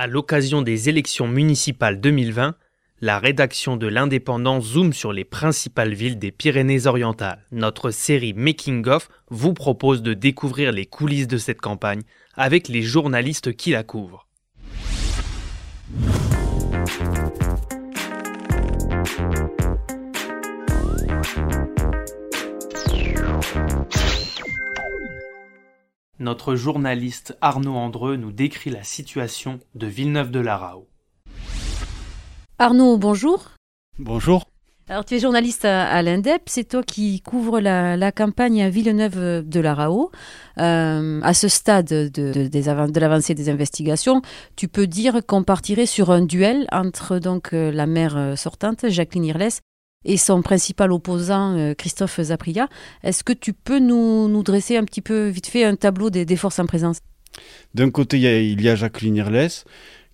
À l'occasion des élections municipales 2020, la rédaction de l'Indépendant zoome sur les principales villes des Pyrénées-Orientales. Notre série Making of vous propose de découvrir les coulisses de cette campagne avec les journalistes qui la couvrent. Notre journaliste Arnaud Andreux nous décrit la situation de Villeneuve-de-la-Rao. Arnaud, bonjour. Bonjour. Alors, tu es journaliste à, l'INDEP, c'est toi qui couvres la, campagne à Villeneuve-de-la-Rao. Euh, à ce stade de, de l'avancée des investigations, tu peux dire qu'on partirait sur un duel entre donc euh, la maire euh, sortante, Jacqueline Irles, et son principal opposant, euh, Christophe Zapria. Est-ce que tu peux nous, dresser un petit peu vite fait un tableau des, forces en présence? D'un côté, il y, a, Jacqueline Irles,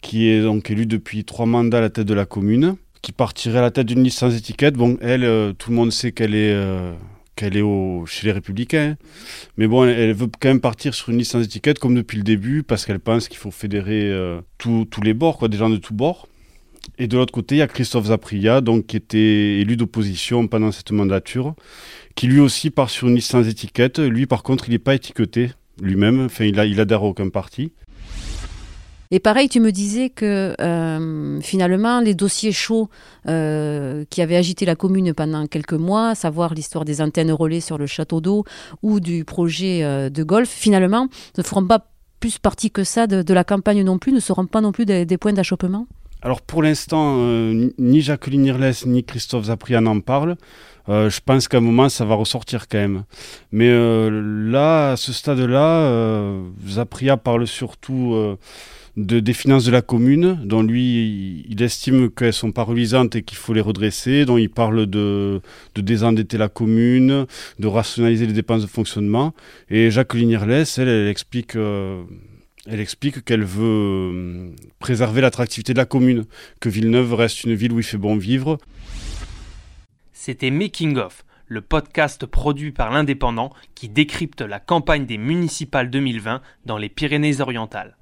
qui est donc élue depuis trois mandats à la tête de la commune, qui partirait à la tête d'une liste sans étiquette. Bon, elle, euh, tout le monde sait qu'elle est, euh, qu'elle est au, chez les Républicains, mais bon, elle, veut quand même partir sur une liste sans étiquette, comme depuis le début, parce qu'elle pense qu'il faut fédérer tous les bords, quoi, des gens de tous bords. Et de l'autre côté, il y a Christophe Zapria, donc, qui était élu d'opposition pendant cette mandature, qui lui aussi part sur une liste sans étiquette. Lui, par contre, il n'est pas étiqueté lui-même, enfin, il, a, il adhère à aucun parti. Et pareil, tu me disais que euh, finalement, les dossiers chauds euh, qui avaient agité la commune pendant quelques mois, à savoir l'histoire des antennes relais sur le château d'eau ou du projet euh, de golf, finalement, ne feront pas plus partie que ça de, la campagne non plus, ne seront pas non plus des points d'achoppement? Alors pour l'instant, euh, ni Jacqueline Irles ni Christophe Zapria n'en parlent. Euh, je pense qu'à un moment, ça va ressortir quand même. Mais euh, là, à ce stade-là, Zapria parle surtout de, des finances de la commune, dont lui, il estime qu'elles sont pas et qu'il faut les redresser, dont il parle de, de, désendetter la commune, de rationaliser les dépenses de fonctionnement. Et Jacqueline Irles, elle, elle explique elle explique qu'elle veut euh, préserver l'attractivité de la commune, que Villeneuve reste une ville où il fait bon vivre. C'était Making of, le podcast produit par l'Indépendant qui décrypte la campagne des municipales 2020 dans les Pyrénées-Orientales.